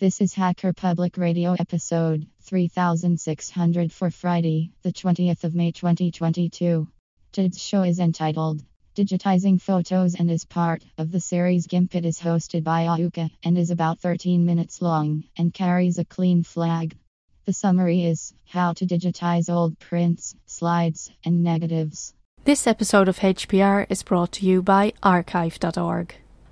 This is Hacker Public Radio episode 3600 for Friday, the 20th of May 2022. Today's show is entitled Digitizing Photos and is part of the series GIMP. It is hosted by Ahuka and is about 13 minutes long and carries a clean flag. The summary is how to digitize old prints, slides, and negatives. This episode of HPR is brought to you by archive.org.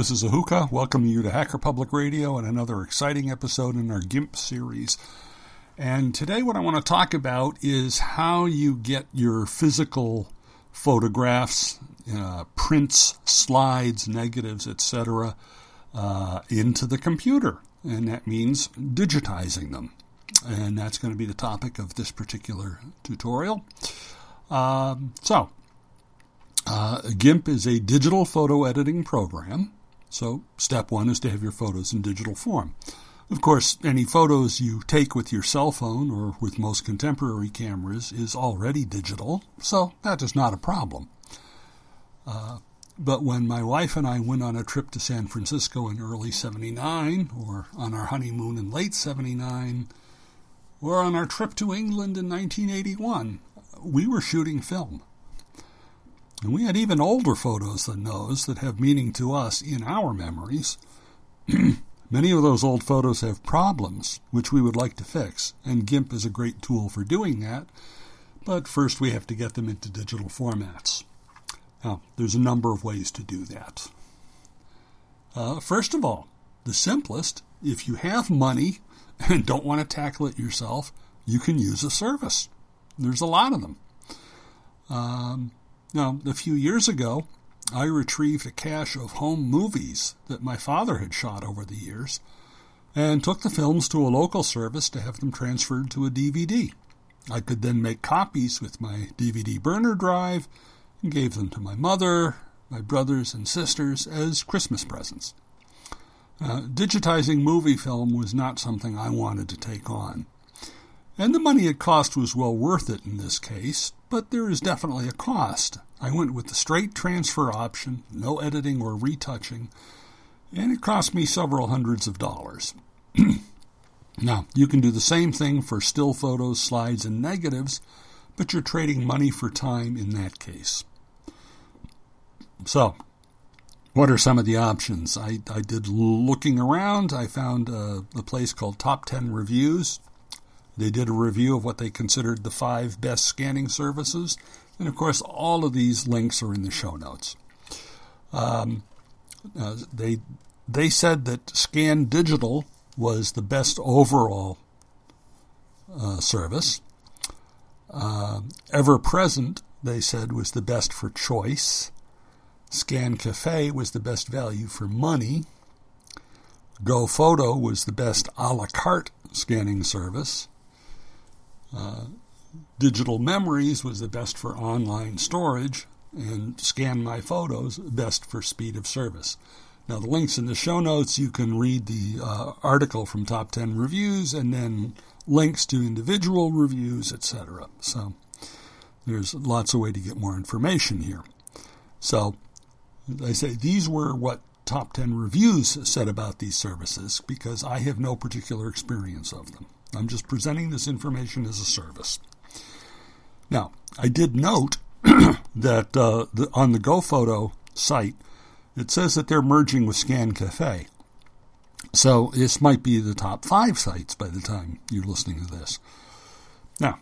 This is Ahuka, welcoming you to Hacker Public Radio and another exciting episode in our GIMP series. And today, what I want to talk about is how you get your physical photographs, uh, prints, slides, negatives, etc., uh, into the computer. And that means digitizing them. And that's going to be the topic of this particular tutorial. Um, so, uh, GIMP is a digital photo editing program. So, step one is to have your photos in digital form. Of course, any photos you take with your cell phone or with most contemporary cameras is already digital, so that is not a problem. Uh, but when my wife and I went on a trip to San Francisco in early 79, or on our honeymoon in late 79, or on our trip to England in 1981, we were shooting film. And we had even older photos than those that have meaning to us in our memories. Many of those old photos have problems which we would like to fix, and GIMP is a great tool for doing that. But first, we have to get them into digital formats. Now, there's a number of ways to do that. Uh, first of all, the simplest, if you have money and don't want to tackle it yourself, you can use a service. There's a lot of them. Um, now, a few years ago, I retrieved a cache of home movies that my father had shot over the years and took the films to a local service to have them transferred to a DVD. I could then make copies with my DVD burner drive and gave them to my mother, my brothers, and sisters as Christmas presents. Uh, digitizing movie film was not something I wanted to take on. And the money it cost was well worth it in this case, but there is definitely a cost. I went with the straight transfer option, no editing or retouching, and it cost me several hundreds of dollars. now, you can do the same thing for still photos, slides, and negatives, but you're trading money for time in that case. So, what are some of the options? I, I did looking around. I found a, a place called Top 10 Reviews. They did a review of what they considered the five best scanning services. And of course, all of these links are in the show notes. Um, uh, they, they said that Scan Digital was the best overall uh, service. Uh, Ever Present, they said, was the best for choice. Scan Cafe was the best value for money. Go Photo was the best a la carte scanning service. Uh, digital Memories was the best for online storage, and Scan My Photos best for speed of service. Now, the links in the show notes, you can read the uh, article from Top 10 Reviews and then links to individual reviews, etc. So, there's lots of way to get more information here. So, I say these were what top 10 reviews said about these services because I have no particular experience of them. I'm just presenting this information as a service. Now, I did note that uh, the, on the GoPhoto site, it says that they're merging with Scan Cafe. So this might be the top five sites by the time you're listening to this. Now,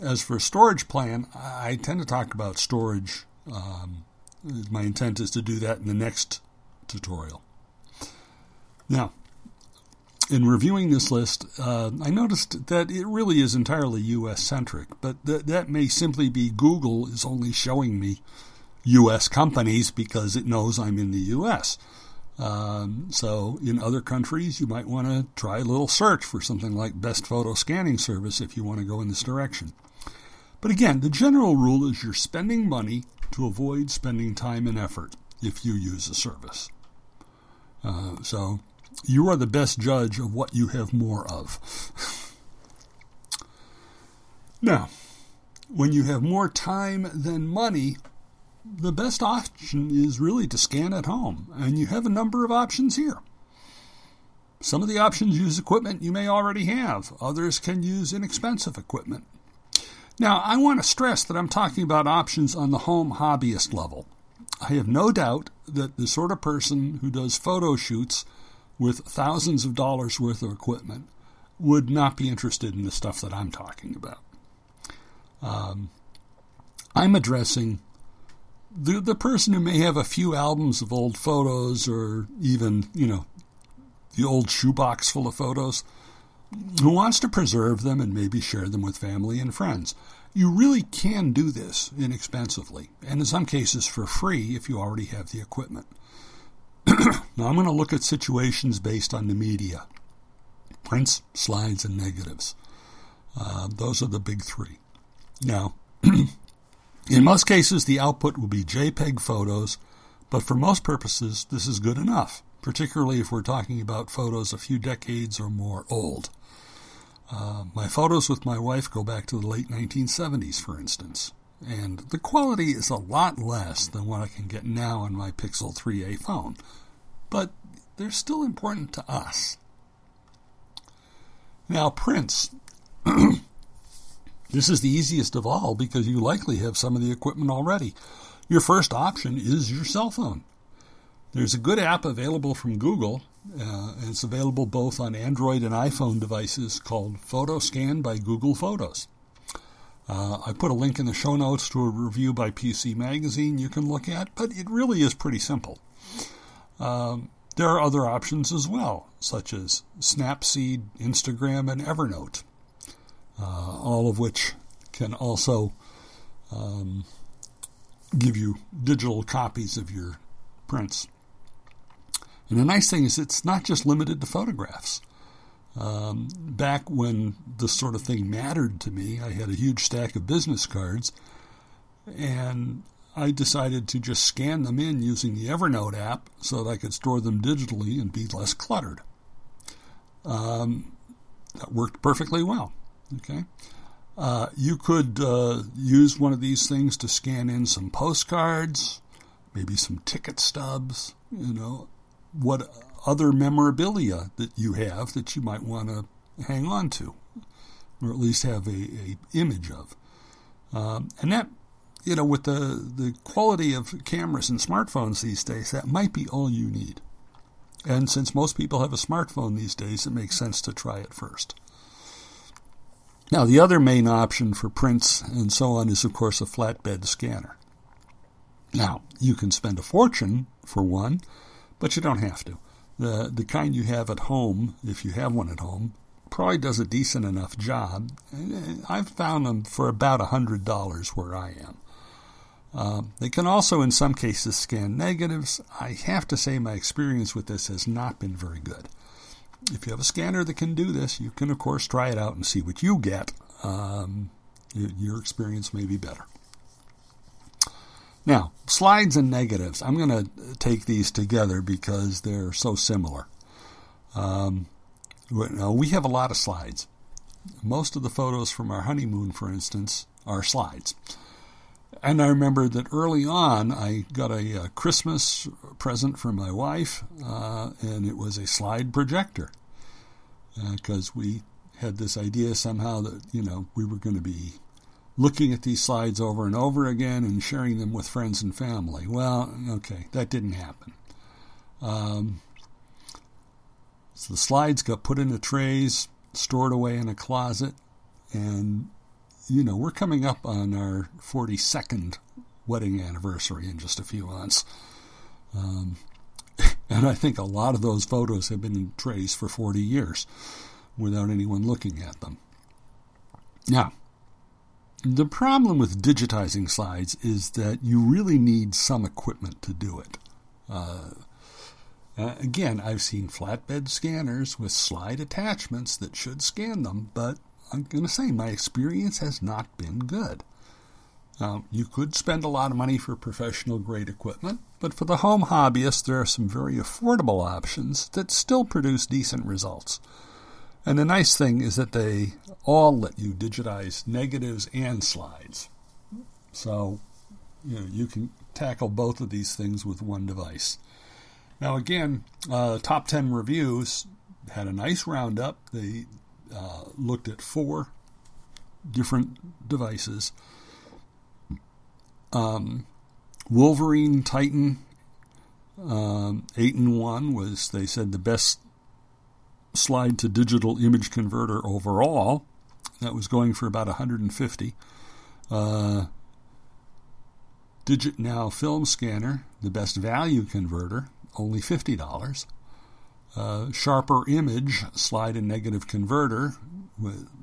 as for storage plan, I tend to talk about storage. Um, my intent is to do that in the next tutorial. Now, in reviewing this list, uh, I noticed that it really is entirely U.S. centric, but th- that may simply be Google is only showing me U.S. companies because it knows I'm in the U.S. Um, so in other countries, you might want to try a little search for something like Best Photo Scanning Service if you want to go in this direction. But again, the general rule is you're spending money to avoid spending time and effort if you use a service. Uh, so you are the best judge of what you have more of. now, when you have more time than money, the best option is really to scan at home, and you have a number of options here. Some of the options use equipment you may already have, others can use inexpensive equipment. Now, I want to stress that I'm talking about options on the home hobbyist level. I have no doubt that the sort of person who does photo shoots with thousands of dollars worth of equipment would not be interested in the stuff that I'm talking about. Um, I'm addressing the the person who may have a few albums of old photos or even you know the old shoebox full of photos who wants to preserve them and maybe share them with family and friends. You really can do this inexpensively, and in some cases for free if you already have the equipment. now, I'm going to look at situations based on the media prints, slides, and negatives. Uh, those are the big three. Now, in most cases, the output will be JPEG photos, but for most purposes, this is good enough, particularly if we're talking about photos a few decades or more old. Uh, my photos with my wife go back to the late 1970s, for instance, and the quality is a lot less than what I can get now on my Pixel 3a phone, but they're still important to us. Now, prints. this is the easiest of all because you likely have some of the equipment already. Your first option is your cell phone. There's a good app available from Google uh, it's available both on Android and iPhone devices called PhotoScan by Google Photos. Uh, I put a link in the show notes to a review by PC Magazine you can look at, but it really is pretty simple. Um, there are other options as well, such as Snapseed, Instagram, and Evernote, uh, all of which can also um, give you digital copies of your prints. And the nice thing is, it's not just limited to photographs. Um, back when this sort of thing mattered to me, I had a huge stack of business cards, and I decided to just scan them in using the Evernote app so that I could store them digitally and be less cluttered. Um, that worked perfectly well. Okay. Uh, you could uh, use one of these things to scan in some postcards, maybe some ticket stubs, you know, what other memorabilia that you have that you might want to hang on to, or at least have a, a image of. Um, and that, you know, with the, the quality of cameras and smartphones these days, that might be all you need. And since most people have a smartphone these days, it makes sense to try it first. Now, the other main option for prints and so on is, of course, a flatbed scanner. Now, you can spend a fortune for one, but you don't have to. The, the kind you have at home, if you have one at home, probably does a decent enough job. I've found them for about $100 where I am. Uh, they can also, in some cases, scan negatives. I have to say, my experience with this has not been very good. If you have a scanner that can do this, you can, of course, try it out and see what you get. Um, your experience may be better. Now, slides and negatives. I'm going to take these together because they're so similar. Um, we have a lot of slides. Most of the photos from our honeymoon, for instance, are slides. And I remember that early on, I got a, a Christmas present from my wife, uh, and it was a slide projector. Because uh, we had this idea somehow that, you know, we were going to be looking at these slides over and over again and sharing them with friends and family. Well, okay, that didn't happen. Um, so the slides got put into trays, stored away in a closet, and you know we're coming up on our 42nd wedding anniversary in just a few months. Um, And I think a lot of those photos have been in trays for 40 years without anyone looking at them. Now, the problem with digitizing slides is that you really need some equipment to do it. Uh, uh, again, I've seen flatbed scanners with slide attachments that should scan them, but I'm going to say my experience has not been good. Um, you could spend a lot of money for professional grade equipment, but for the home hobbyist, there are some very affordable options that still produce decent results. And the nice thing is that they all let you digitize negatives and slides. So, you know, you can tackle both of these things with one device. Now, again, uh, top 10 reviews had a nice roundup. They uh, looked at four different devices. Um, Wolverine Titan um, 8 and 1 was, they said, the best slide to digital image converter overall. That was going for about 150. Uh, Digit Now Film Scanner, the best value converter, only $50. Sharper Image Slide and Negative Converter,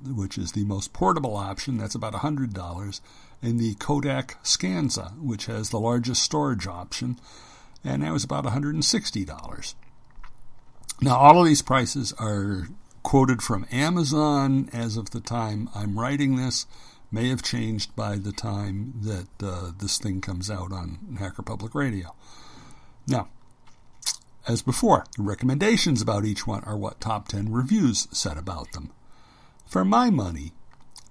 which is the most portable option, that's about $100. And the Kodak Scanza, which has the largest storage option, and that was about $160. Now, all of these prices are quoted from Amazon as of the time I'm writing this. May have changed by the time that uh, this thing comes out on Hacker Public Radio. Now, as before, the recommendations about each one are what top 10 reviews said about them. For my money,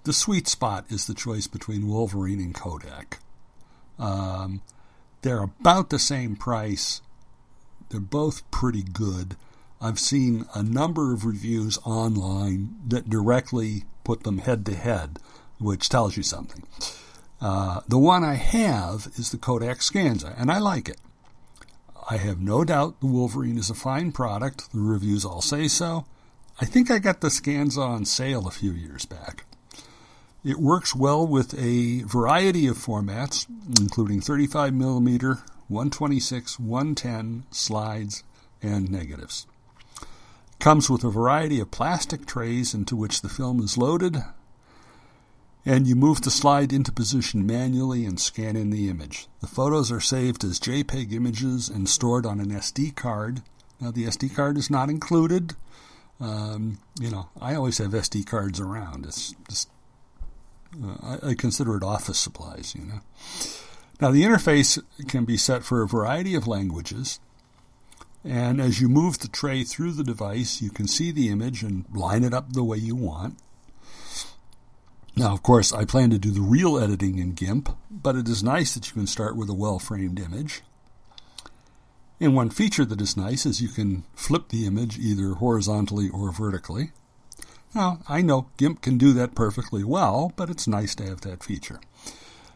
the sweet spot is the choice between Wolverine and Kodak. Um, they're about the same price. They're both pretty good. I've seen a number of reviews online that directly put them head to head, which tells you something. Uh, the one I have is the Kodak Scanza, and I like it. I have no doubt the Wolverine is a fine product. The reviews all say so. I think I got the Scanza on sale a few years back. It works well with a variety of formats, including 35mm, 126, 110 slides, and negatives. Comes with a variety of plastic trays into which the film is loaded, and you move the slide into position manually and scan in the image. The photos are saved as JPEG images and stored on an SD card. Now, the SD card is not included. Um, you know, I always have SD cards around. It's just, uh, I, I consider it office supplies, you know. Now, the interface can be set for a variety of languages. And as you move the tray through the device, you can see the image and line it up the way you want. Now, of course, I plan to do the real editing in GIMP, but it is nice that you can start with a well framed image. And one feature that is nice is you can flip the image either horizontally or vertically. Now, I know GIMP can do that perfectly well, but it's nice to have that feature.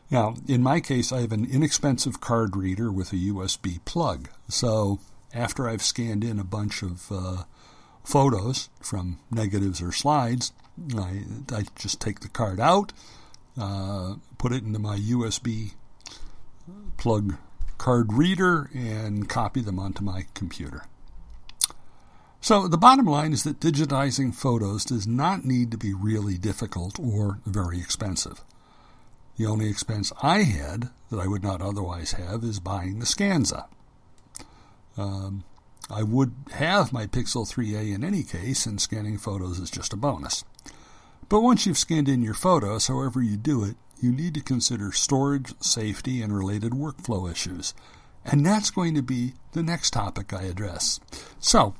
Now, in my case, I have an inexpensive card reader with a USB plug. So after I've scanned in a bunch of uh, photos from negatives or slides, I, I just take the card out, uh, put it into my USB plug card reader, and copy them onto my computer. So the bottom line is that digitizing photos does not need to be really difficult or very expensive. The only expense I had that I would not otherwise have is buying the Scanza. Um, I would have my Pixel 3a in any case, and scanning photos is just a bonus. But once you've scanned in your photos, however you do it, you need to consider storage, safety, and related workflow issues. And that's going to be the next topic I address. So,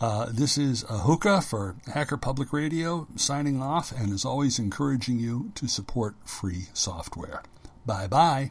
uh, this is Ahuka for Hacker Public Radio signing off, and as always, encouraging you to support free software. Bye bye.